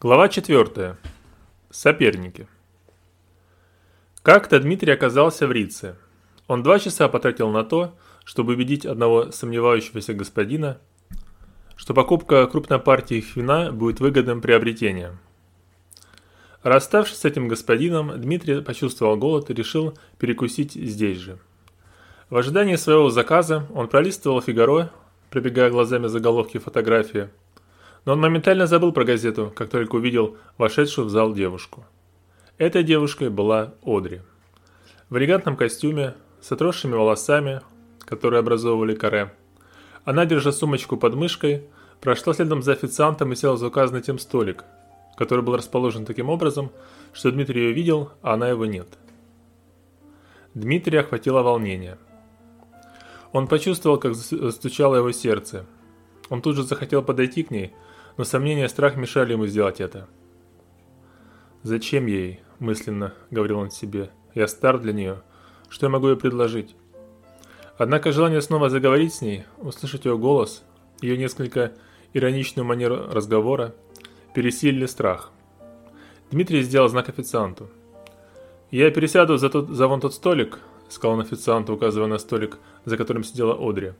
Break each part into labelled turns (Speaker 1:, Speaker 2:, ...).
Speaker 1: Глава 4. Соперники. Как-то Дмитрий оказался в Рице. Он два часа потратил на то, чтобы убедить одного сомневающегося господина, что покупка крупной партии их вина будет выгодным приобретением. Расставшись с этим господином, Дмитрий почувствовал голод и решил перекусить здесь же. В ожидании своего заказа он пролистывал «Фигаро», пробегая глазами заголовки фотографии – но он моментально забыл про газету, как только увидел вошедшую в зал девушку. Этой девушкой была Одри. В элегантном костюме, с отросшими волосами, которые образовывали каре. Она, держа сумочку под мышкой, прошла следом за официантом и села за указанный тем столик, который был расположен таким образом, что Дмитрий ее видел, а она его нет. Дмитрия охватило волнение. Он почувствовал, как застучало его сердце. Он тут же захотел подойти к ней, но сомнения и страх мешали ему сделать это. «Зачем ей?» – мысленно говорил он себе. «Я стар для нее. Что я могу ей предложить?» Однако желание снова заговорить с ней, услышать ее голос, ее несколько ироничную манеру разговора, пересилили страх. Дмитрий сделал знак официанту. «Я пересяду за, тот, за вон тот столик», – сказал он официанту, указывая на столик, за которым сидела Одри.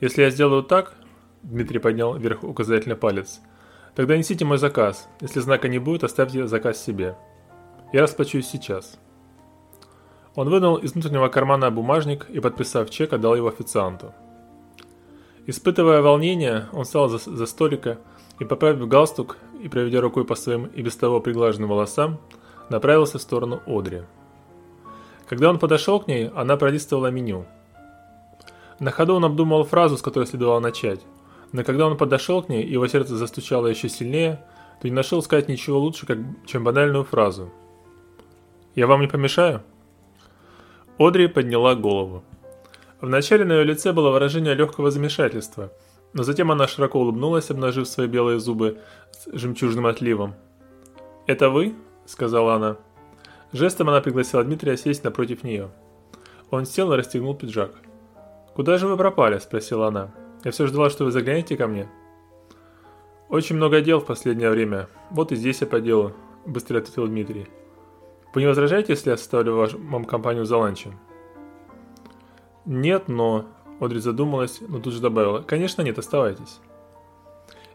Speaker 1: «Если я сделаю так...» – Дмитрий поднял вверх указательный палец – Тогда несите мой заказ. Если знака не будет, оставьте заказ себе. Я расплачусь сейчас. Он вынул из внутреннего кармана бумажник и, подписав чек, отдал его официанту. Испытывая волнение, он встал за, за столика и, поправив галстук и проведя рукой по своим и без того приглаженным волосам, направился в сторону Одри. Когда он подошел к ней, она пролистывала меню. На ходу он обдумывал фразу, с которой следовало начать, но когда он подошел к ней, его сердце застучало еще сильнее, то не нашел сказать ничего лучше, как, чем банальную фразу. «Я вам не помешаю?» Одри подняла голову. Вначале на ее лице было выражение легкого замешательства, но затем она широко улыбнулась, обнажив свои белые зубы с жемчужным отливом. «Это вы?» – сказала она. Жестом она пригласила Дмитрия сесть напротив нее. Он сел и расстегнул пиджак. «Куда же вы пропали?» – спросила она. Я все ждала, что вы заглянете ко мне. Очень много дел в последнее время. Вот и здесь я по делу, быстро ответил Дмитрий. Вы не возражаете, если я составлю вам компанию за ланчем? Нет, но... Одри задумалась, но тут же добавила. Конечно нет, оставайтесь.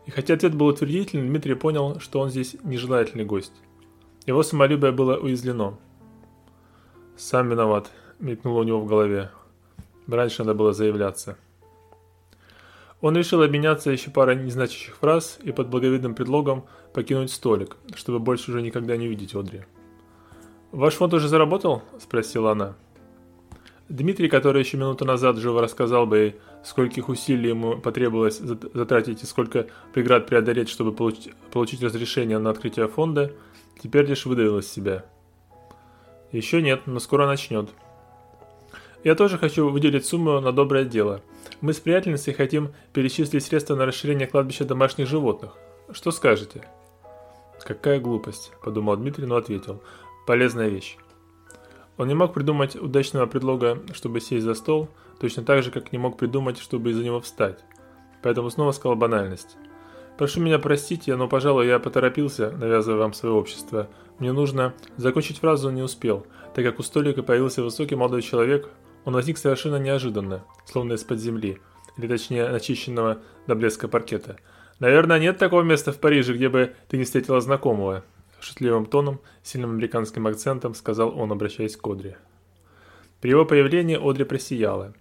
Speaker 1: И хотя ответ был утвердительный, Дмитрий понял, что он здесь нежелательный гость. Его самолюбие было уязвлено. «Сам виноват», — мелькнуло у него в голове. Раньше надо было заявляться. Он решил обменяться еще парой незначащих фраз и под благовидным предлогом покинуть столик, чтобы больше уже никогда не видеть Одри. «Ваш фонд уже заработал?» – спросила она. Дмитрий, который еще минуту назад живо рассказал бы ей, скольких усилий ему потребовалось затратить и сколько преград преодолеть, чтобы получить, получить разрешение на открытие фонда, теперь лишь выдавил из себя. «Еще нет, но скоро начнет», я тоже хочу выделить сумму на доброе дело. Мы с приятельницей хотим перечислить средства на расширение кладбища домашних животных. Что скажете? Какая глупость, подумал Дмитрий, но ответил. Полезная вещь. Он не мог придумать удачного предлога, чтобы сесть за стол, точно так же, как не мог придумать, чтобы из-за него встать. Поэтому снова сказал банальность. «Прошу меня простить, но, пожалуй, я поторопился, навязывая вам свое общество. Мне нужно...» Закончить фразу не успел, так как у столика появился высокий молодой человек, он возник совершенно неожиданно, словно из-под земли, или точнее начищенного до блеска паркета. «Наверное, нет такого места в Париже, где бы ты не встретила знакомого», шутливым тоном, сильным американским акцентом сказал он, обращаясь к Одри. При его появлении Одри просияла,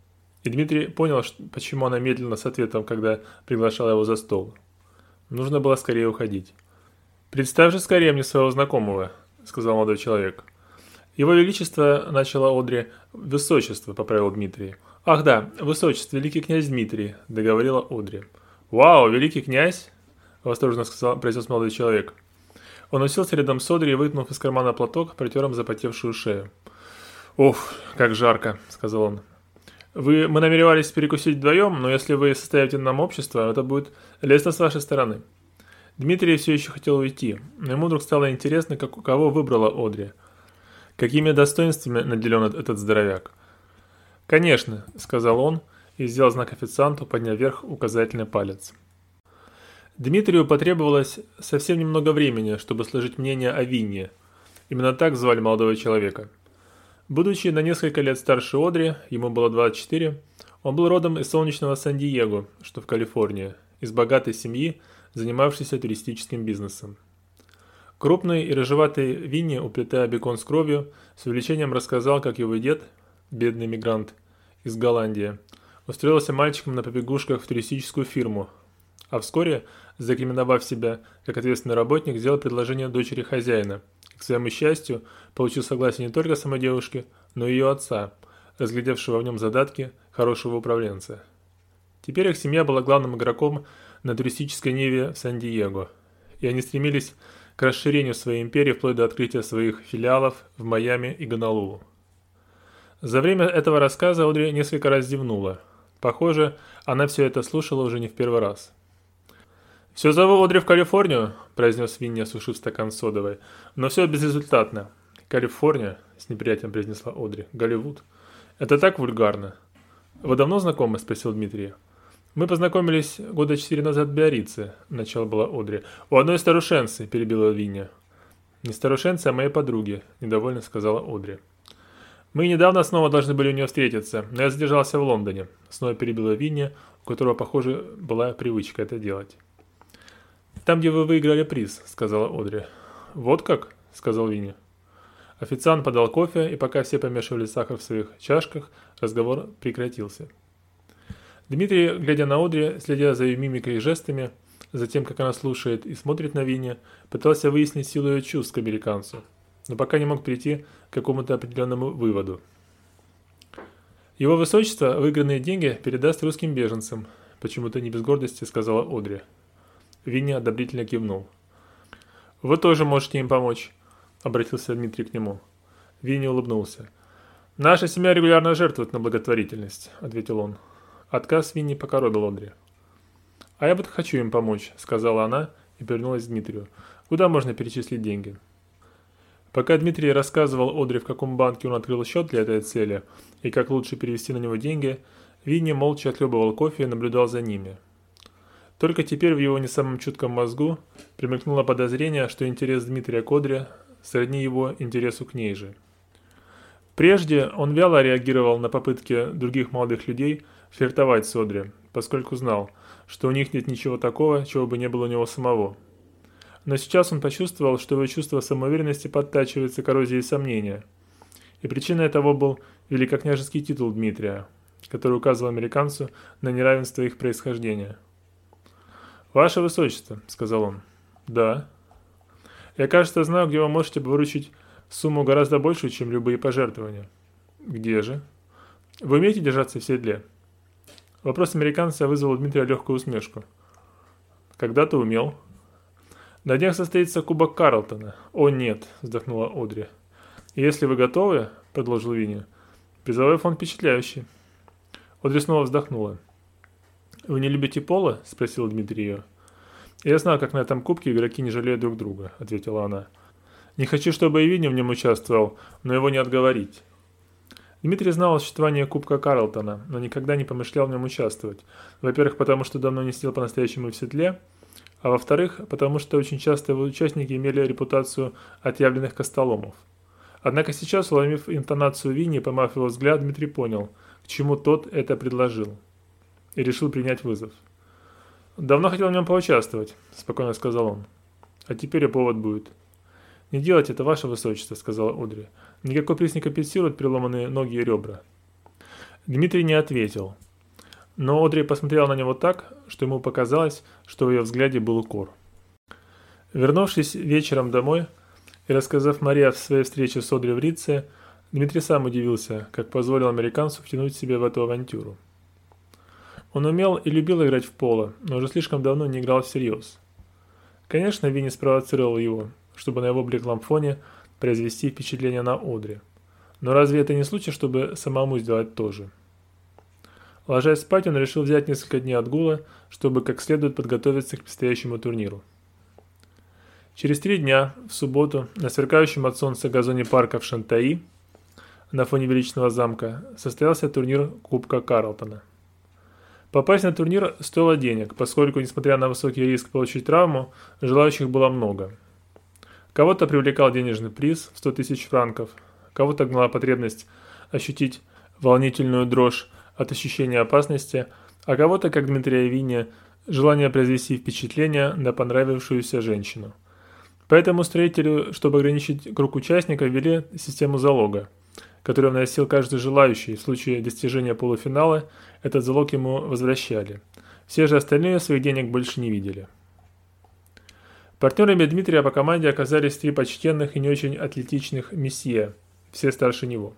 Speaker 1: и Дмитрий понял, почему она медленно с ответом, когда приглашала его за стол. Нужно было скорее уходить. «Представь же скорее мне своего знакомого», — сказал молодой человек. «Его Величество», — начала Одри, — «Высочество», — поправил Дмитрий. «Ах да, Высочество, Великий князь Дмитрий», — договорила Одри. «Вау, Великий князь!» — восторженно сказал, произнес молодой человек. Он уселся рядом с Одри и, вытянув из кармана платок, протер им запотевшую шею. «Ух, как жарко», — сказал он. «Вы, мы намеревались перекусить вдвоем, но если вы составите нам общество, это будет лестно с вашей стороны». Дмитрий все еще хотел уйти, но ему вдруг стало интересно, как, кого выбрала Одри — Какими достоинствами наделен этот здоровяк? «Конечно», — сказал он и сделал знак официанту, подняв вверх указательный палец. Дмитрию потребовалось совсем немного времени, чтобы сложить мнение о Винне. Именно так звали молодого человека. Будучи на несколько лет старше Одри, ему было 24, он был родом из солнечного Сан-Диего, что в Калифорнии, из богатой семьи, занимавшейся туристическим бизнесом. Крупный и рыжеватый Винни, уплетая бекон с кровью, с увлечением рассказал, как его дед, бедный мигрант из Голландии, устроился мальчиком на побегушках в туристическую фирму, а вскоре, закременовав себя как ответственный работник, сделал предложение дочери хозяина. И, к своему счастью, получил согласие не только самой девушки, но и ее отца, разглядевшего в нем задатки хорошего управленца. Теперь их семья была главным игроком на туристической ниве в Сан-Диего, и они стремились к расширению своей империи вплоть до открытия своих филиалов в Майами и Гонолулу. За время этого рассказа Одри несколько раз зевнула. Похоже, она все это слушала уже не в первый раз. «Все зову Одри в Калифорнию», – произнес Винни, осушив стакан содовой. «Но все безрезультатно». «Калифорния?» – с неприятием произнесла Одри. «Голливуд». «Это так вульгарно». «Вы давно знакомы?» – спросил Дмитрий. «Мы познакомились года четыре назад в Биорице», – начал была Одри. «У одной старушенцы», – перебила Винни. «Не старушенцы, а моей подруги», – недовольно сказала Одри. «Мы недавно снова должны были у нее встретиться, но я задержался в Лондоне», – снова перебила Винни, у которого, похоже, была привычка это делать. «Там, где вы выиграли приз», – сказала Одри. «Вот как?» – сказал Винни. Официант подал кофе, и пока все помешивали сахар в своих чашках, разговор прекратился. Дмитрий, глядя на Одри, следя за ее мимикой и жестами, за тем, как она слушает и смотрит на Винни, пытался выяснить силу ее чувств к американцу, но пока не мог прийти к какому-то определенному выводу. «Его высочество выигранные деньги передаст русским беженцам», почему-то не без гордости сказала Одри. Винни одобрительно кивнул. «Вы тоже можете им помочь», — обратился Дмитрий к нему. Винни улыбнулся. «Наша семья регулярно жертвует на благотворительность», — ответил он. Отказ Винни покоробил Одри. «А я вот хочу им помочь», — сказала она и повернулась к Дмитрию. «Куда можно перечислить деньги?» Пока Дмитрий рассказывал Одри, в каком банке он открыл счет для этой цели и как лучше перевести на него деньги, Винни молча отхлебывал кофе и наблюдал за ними. Только теперь в его не самом чутком мозгу примелькнуло подозрение, что интерес Дмитрия к Одри сродни его интересу к ней же. Прежде он вяло реагировал на попытки других молодых людей – флиртовать с Одри, поскольку знал, что у них нет ничего такого, чего бы не было у него самого. Но сейчас он почувствовал, что его чувство самоуверенности подтачивается коррозией сомнения. И причиной того был великокняжеский титул Дмитрия, который указывал американцу на неравенство их происхождения. «Ваше Высочество», — сказал он. «Да». «Я, кажется, знаю, где вы можете выручить сумму гораздо большую, чем любые пожертвования». «Где же?» «Вы умеете держаться в седле?» Вопрос американца вызвал у Дмитрия легкую усмешку. «Когда-то умел». «На днях состоится Кубок Карлтона». «О, нет», – вздохнула Одри. «Если вы готовы», – продолжил Винни, – «призовой фонд впечатляющий». Одри снова вздохнула. «Вы не любите пола?» – спросил Дмитрий ее. «Я знаю, как на этом кубке игроки не жалеют друг друга», – ответила она. «Не хочу, чтобы и Винни в нем участвовал, но его не отговорить. Дмитрий знал о существовании Кубка Карлтона, но никогда не помышлял в нем участвовать. Во-первых, потому что давно не сидел по-настоящему в седле, а во-вторых, потому что очень часто его участники имели репутацию отъявленных костоломов. Однако сейчас, уловив интонацию Винни и поймав его взгляд, Дмитрий понял, к чему тот это предложил, и решил принять вызов. «Давно хотел в нем поучаствовать», – спокойно сказал он. «А теперь и повод будет». «Не делайте это, ваше высочество», – сказала Одри. Никакой приз не компенсирует переломанные ноги и ребра. Дмитрий не ответил. Но Одри посмотрела на него так, что ему показалось, что в ее взгляде был укор. Вернувшись вечером домой и рассказав Марии о своей встрече с Одри в Рице, Дмитрий сам удивился, как позволил американцу втянуть себя в эту авантюру. Он умел и любил играть в поло, но уже слишком давно не играл всерьез. Конечно, Винни спровоцировал его, чтобы на его блеклом фоне – произвести впечатление на Одри. Но разве это не случай, чтобы самому сделать то же? Ложась спать, он решил взять несколько дней отгула, чтобы как следует подготовиться к предстоящему турниру. Через три дня, в субботу, на сверкающем от солнца газоне парка в Шантаи, на фоне величного замка, состоялся турнир Кубка Карлтона. Попасть на турнир стоило денег, поскольку, несмотря на высокий риск получить травму, желающих было много. Кого-то привлекал денежный приз в 100 тысяч франков, кого-то гнала потребность ощутить волнительную дрожь от ощущения опасности, а кого-то, как Дмитрия Винни, желание произвести впечатление на понравившуюся женщину. Поэтому строители, чтобы ограничить круг участников, ввели систему залога, которую вносил каждый желающий. В случае достижения полуфинала этот залог ему возвращали. Все же остальные своих денег больше не видели. Партнерами Дмитрия по команде оказались три почтенных и не очень атлетичных месье, все старше него.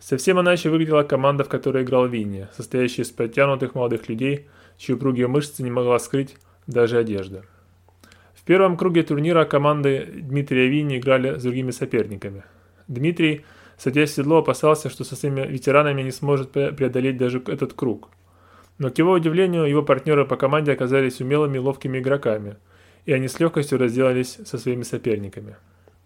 Speaker 1: Совсем иначе выглядела команда, в которой играл Винни, состоящая из подтянутых молодых людей, чьи упругие мышцы не могла скрыть даже одежда. В первом круге турнира команды Дмитрия Винни играли с другими соперниками. Дмитрий, садясь в седло, опасался, что со своими ветеранами не сможет преодолеть даже этот круг. Но, к его удивлению, его партнеры по команде оказались умелыми и ловкими игроками – и они с легкостью разделались со своими соперниками.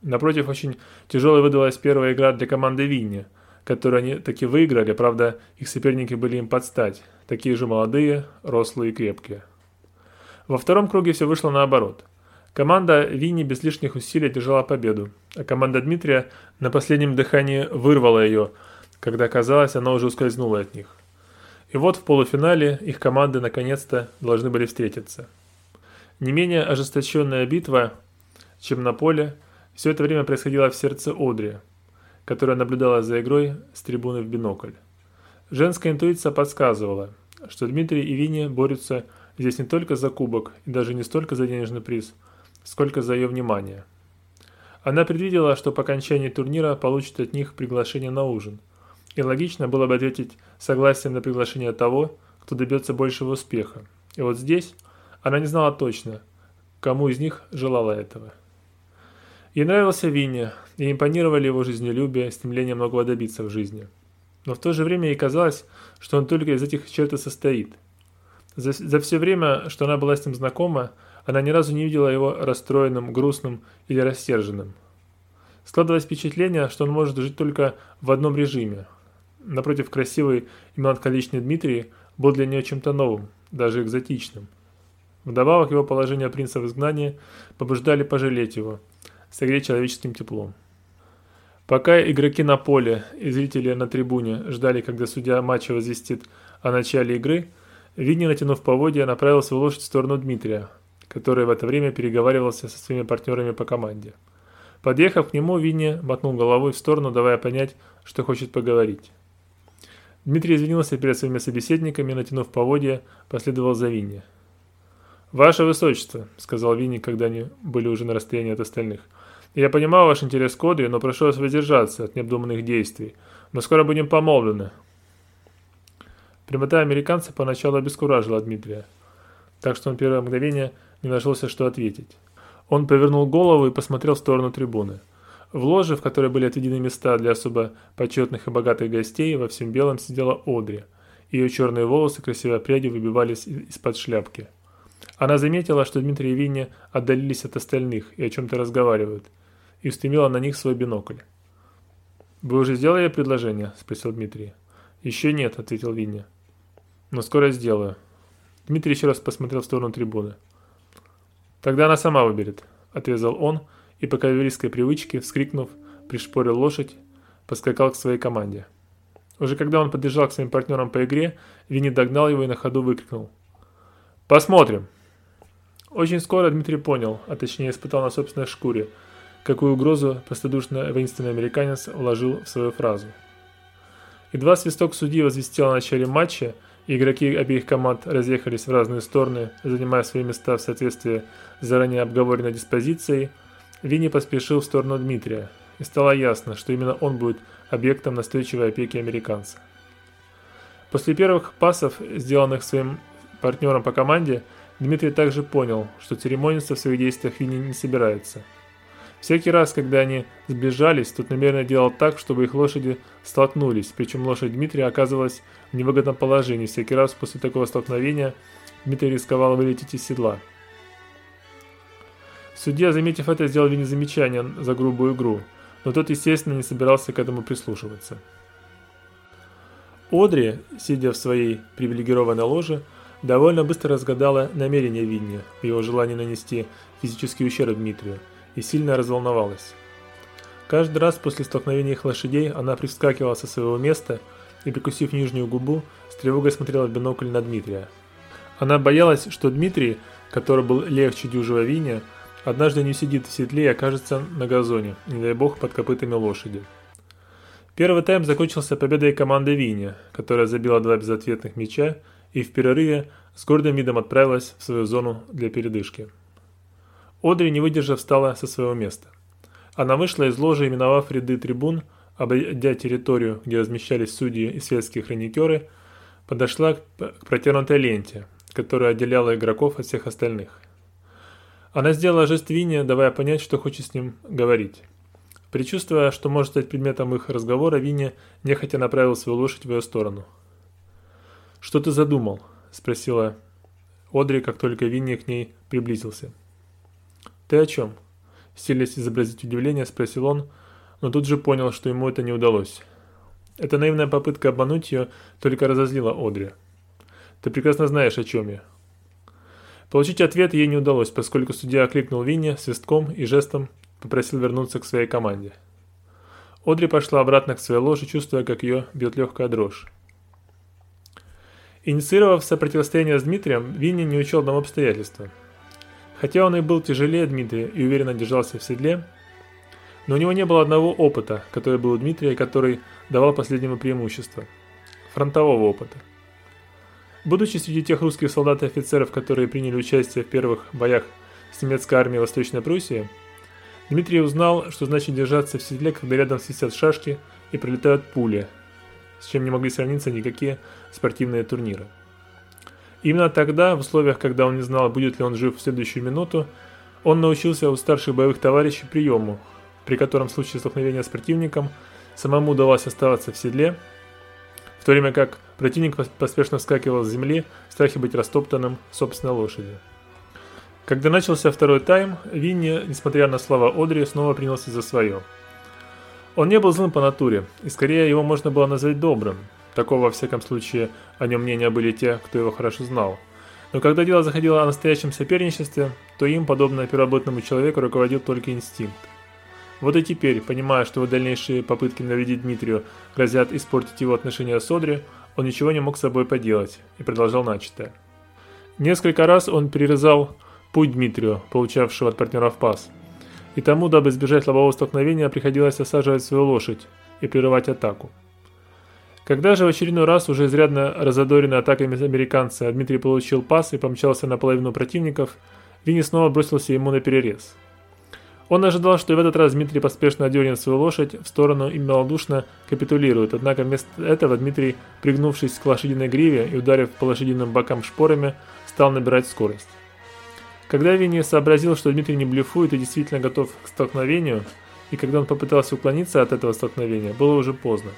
Speaker 1: Напротив, очень тяжелой выдалась первая игра для команды Винни, которую они таки выиграли, правда, их соперники были им под стать, такие же молодые, рослые и крепкие. Во втором круге все вышло наоборот. Команда Винни без лишних усилий держала победу, а команда Дмитрия на последнем дыхании вырвала ее, когда казалось, она уже ускользнула от них. И вот в полуфинале их команды наконец-то должны были встретиться – не менее ожесточенная битва, чем на поле, все это время происходила в сердце Одри, которая наблюдала за игрой с трибуны в бинокль. Женская интуиция подсказывала, что Дмитрий и Винни борются здесь не только за кубок и даже не столько за денежный приз, сколько за ее внимание. Она предвидела, что по окончании турнира получит от них приглашение на ужин. И логично было бы ответить согласием на приглашение того, кто добьется большего успеха. И вот здесь она не знала точно, кому из них желала этого. Ей нравился Винни, и импонировали его жизнелюбие, стремление многого добиться в жизни. Но в то же время ей казалось, что он только из этих черт и состоит. За, за все время, что она была с ним знакома, она ни разу не видела его расстроенным, грустным или рассерженным. Складывалось впечатление, что он может жить только в одном режиме. Напротив, красивый и меланхоличный Дмитрий был для нее чем-то новым, даже экзотичным – Вдобавок его положение принца в изгнании побуждали пожалеть его, согреть человеческим теплом. Пока игроки на поле и зрители на трибуне ждали, когда судья матча возвестит о начале игры, Винни, натянув поводья, направил свою лошадь в сторону Дмитрия, который в это время переговаривался со своими партнерами по команде. Подъехав к нему, Винни мотнул головой в сторону, давая понять, что хочет поговорить. Дмитрий извинился перед своими собеседниками, натянув поводья, последовал за Винни. «Ваше Высочество», — сказал Винни, когда они были уже на расстоянии от остальных, — «я понимаю ваш интерес к Одри, но прошу вас воздержаться от необдуманных действий. Мы скоро будем помолвлены». Прямота американца поначалу обескуражила Дмитрия, так что он первое мгновение не нашелся, что ответить. Он повернул голову и посмотрел в сторону трибуны. В ложе, в которой были отведены места для особо почетных и богатых гостей, во всем белом сидела Одри. Ее черные волосы красивой прядью выбивались из-под шляпки. Она заметила, что Дмитрий и Винни отдалились от остальных и о чем-то разговаривают, и устремила на них свой бинокль. «Вы уже сделали предложение?» – спросил Дмитрий. «Еще нет», – ответил Винни. «Но скоро сделаю». Дмитрий еще раз посмотрел в сторону трибуны. «Тогда она сама выберет», – отрезал он и по кавалерийской привычке, вскрикнув, пришпорил лошадь, поскакал к своей команде. Уже когда он подбежал к своим партнерам по игре, Винни догнал его и на ходу выкрикнул. «Посмотрим!» Очень скоро Дмитрий понял, а точнее испытал на собственной шкуре, какую угрозу простодушно воинственный американец вложил в свою фразу. Едва свисток судьи возвестил о начале матча, и игроки обеих команд разъехались в разные стороны, занимая свои места в соответствии с заранее обговоренной диспозицией, Винни поспешил в сторону Дмитрия, и стало ясно, что именно он будет объектом настойчивой опеки американца. После первых пасов, сделанных своим партнером по команде, Дмитрий также понял, что церемониться в своих действиях Винни не собирается. Всякий раз, когда они сближались, тот намеренно делал так, чтобы их лошади столкнулись, причем лошадь Дмитрия оказывалась в невыгодном положении. Всякий раз после такого столкновения Дмитрий рисковал вылететь из седла. Судья, заметив это, сделал Винни замечание за грубую игру, но тот, естественно, не собирался к этому прислушиваться. Одри, сидя в своей привилегированной ложе, довольно быстро разгадала намерение Винни в его желании нанести физический ущерб Дмитрию и сильно разволновалась. Каждый раз после столкновения их лошадей она привскакивала со своего места и, прикусив нижнюю губу, с тревогой смотрела в бинокль на Дмитрия. Она боялась, что Дмитрий, который был легче дюжего Виня, однажды не сидит в седле и окажется на газоне, не дай бог, под копытами лошади. Первый тайм закончился победой команды Виня, которая забила два безответных мяча и в перерыве с гордым видом отправилась в свою зону для передышки. Одри, не выдержав, встала со своего места. Она вышла из ложи и, миновав ряды трибун, обойдя территорию, где размещались судьи и светские хроникеры, подошла к протянутой ленте, которая отделяла игроков от всех остальных. Она сделала жест Винни, давая понять, что хочет с ним говорить. Причувствуя, что может стать предметом их разговора, Винни нехотя направил свою лошадь в ее сторону. «Что ты задумал?» – спросила Одри, как только Винни к ней приблизился. «Ты о чем?» Силясь изобразить удивление, спросил он, но тут же понял, что ему это не удалось. Эта наивная попытка обмануть ее только разозлила Одри. «Ты прекрасно знаешь, о чем я». Получить ответ ей не удалось, поскольку судья окликнул Винни свистком и жестом попросил вернуться к своей команде. Одри пошла обратно к своей ложе, чувствуя, как ее бьет легкая дрожь. Инициировав сопротивостояние с Дмитрием, Винни не учел одного обстоятельства – Хотя он и был тяжелее Дмитрия и уверенно держался в седле, но у него не было одного опыта, который был у Дмитрия и который давал последнему преимущество – фронтового опыта. Будучи среди тех русских солдат и офицеров, которые приняли участие в первых боях с немецкой армией Восточной Пруссии, Дмитрий узнал, что значит держаться в седле, когда рядом свистят шашки и прилетают пули, с чем не могли сравниться никакие спортивные турниры. Именно тогда, в условиях, когда он не знал, будет ли он жив в следующую минуту, он научился у старших боевых товарищей приему, при котором в случае столкновения с противником самому удавалось оставаться в седле, в то время как противник поспешно вскакивал с земли в страхе быть растоптанным собственной лошадью. Когда начался второй тайм, Винни, несмотря на слова Одри, снова принялся за свое. Он не был злым по натуре, и скорее его можно было назвать добрым – Такого, во всяком случае, о нем мнения были те, кто его хорошо знал. Но когда дело заходило о настоящем соперничестве, то им, подобно первобытному человеку, руководил только инстинкт. Вот и теперь, понимая, что его дальнейшие попытки навредить Дмитрию грозят испортить его отношения с Одри, он ничего не мог с собой поделать и продолжал начатое. Несколько раз он перерезал путь Дмитрию, получавшего от партнеров пас. И тому, дабы избежать лобового столкновения, приходилось осаживать свою лошадь и прерывать атаку. Когда же в очередной раз, уже изрядно разодоренный атаками американца, Дмитрий получил пас и помчался на половину противников, Винни снова бросился ему на перерез. Он ожидал, что в этот раз Дмитрий поспешно одернет свою лошадь в сторону и малодушно капитулирует, однако вместо этого Дмитрий, пригнувшись к лошадиной гриве и ударив по лошадиным бокам шпорами, стал набирать скорость. Когда Винни сообразил, что Дмитрий не блефует и действительно готов к столкновению, и когда он попытался уклониться от этого столкновения, было уже поздно.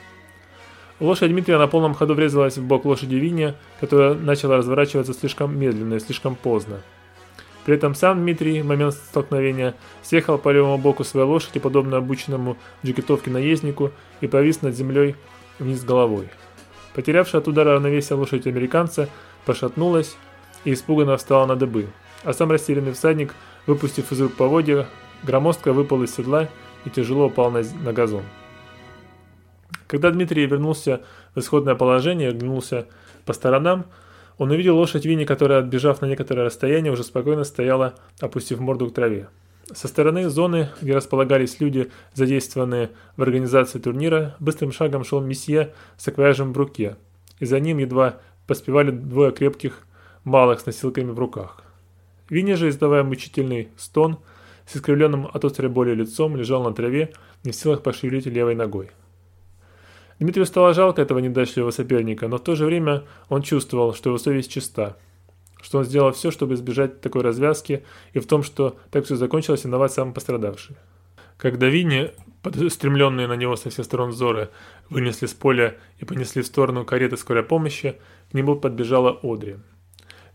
Speaker 1: Лошадь Дмитрия на полном ходу врезалась в бок лошади Винни, которая начала разворачиваться слишком медленно и слишком поздно. При этом сам Дмитрий в момент столкновения съехал по левому боку своей лошади, подобно обученному джекетовке наезднику, и повис над землей вниз головой. Потерявшая от удара равновесие лошадь американца пошатнулась и испуганно встала на дыбы, а сам растерянный всадник, выпустив из рук поводья, громоздко выпал из седла и тяжело упал на, на газон. Когда Дмитрий вернулся в исходное положение оглянулся по сторонам, он увидел лошадь Винни, которая, отбежав на некоторое расстояние, уже спокойно стояла, опустив морду к траве. Со стороны зоны, где располагались люди, задействованные в организации турнира, быстрым шагом шел месье с акваяжем в руке, и за ним едва поспевали двое крепких малых с носилками в руках. Винни же, издавая мучительный стон, с искривленным от острой боли лицом, лежал на траве, не в силах пошевелить левой ногой. Дмитрию стало жалко этого недачливого соперника, но в то же время он чувствовал, что его совесть чиста, что он сделал все, чтобы избежать такой развязки, и в том, что так все закончилось, виноват сам пострадавший. Когда Винни, подстремленные на него со всех сторон взоры, вынесли с поля и понесли в сторону кареты скорой помощи, к нему подбежала Одри.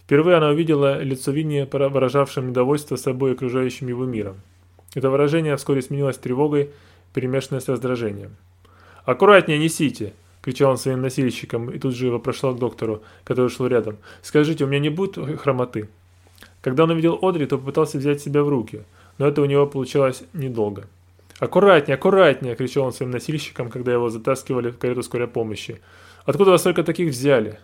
Speaker 1: Впервые она увидела лицо Винни, выражавшее недовольство собой и окружающим его миром. Это выражение вскоре сменилось тревогой, перемешанной с раздражением. «Аккуратнее несите!» — кричал он своим носильщикам и тут же вопрошал к доктору, который шел рядом. «Скажите, у меня не будет хромоты?» Когда он увидел Одри, то попытался взять себя в руки, но это у него получалось недолго. «Аккуратнее, аккуратнее!» – кричал он своим носильщикам, когда его затаскивали в карету скорой помощи. «Откуда вас только таких взяли?»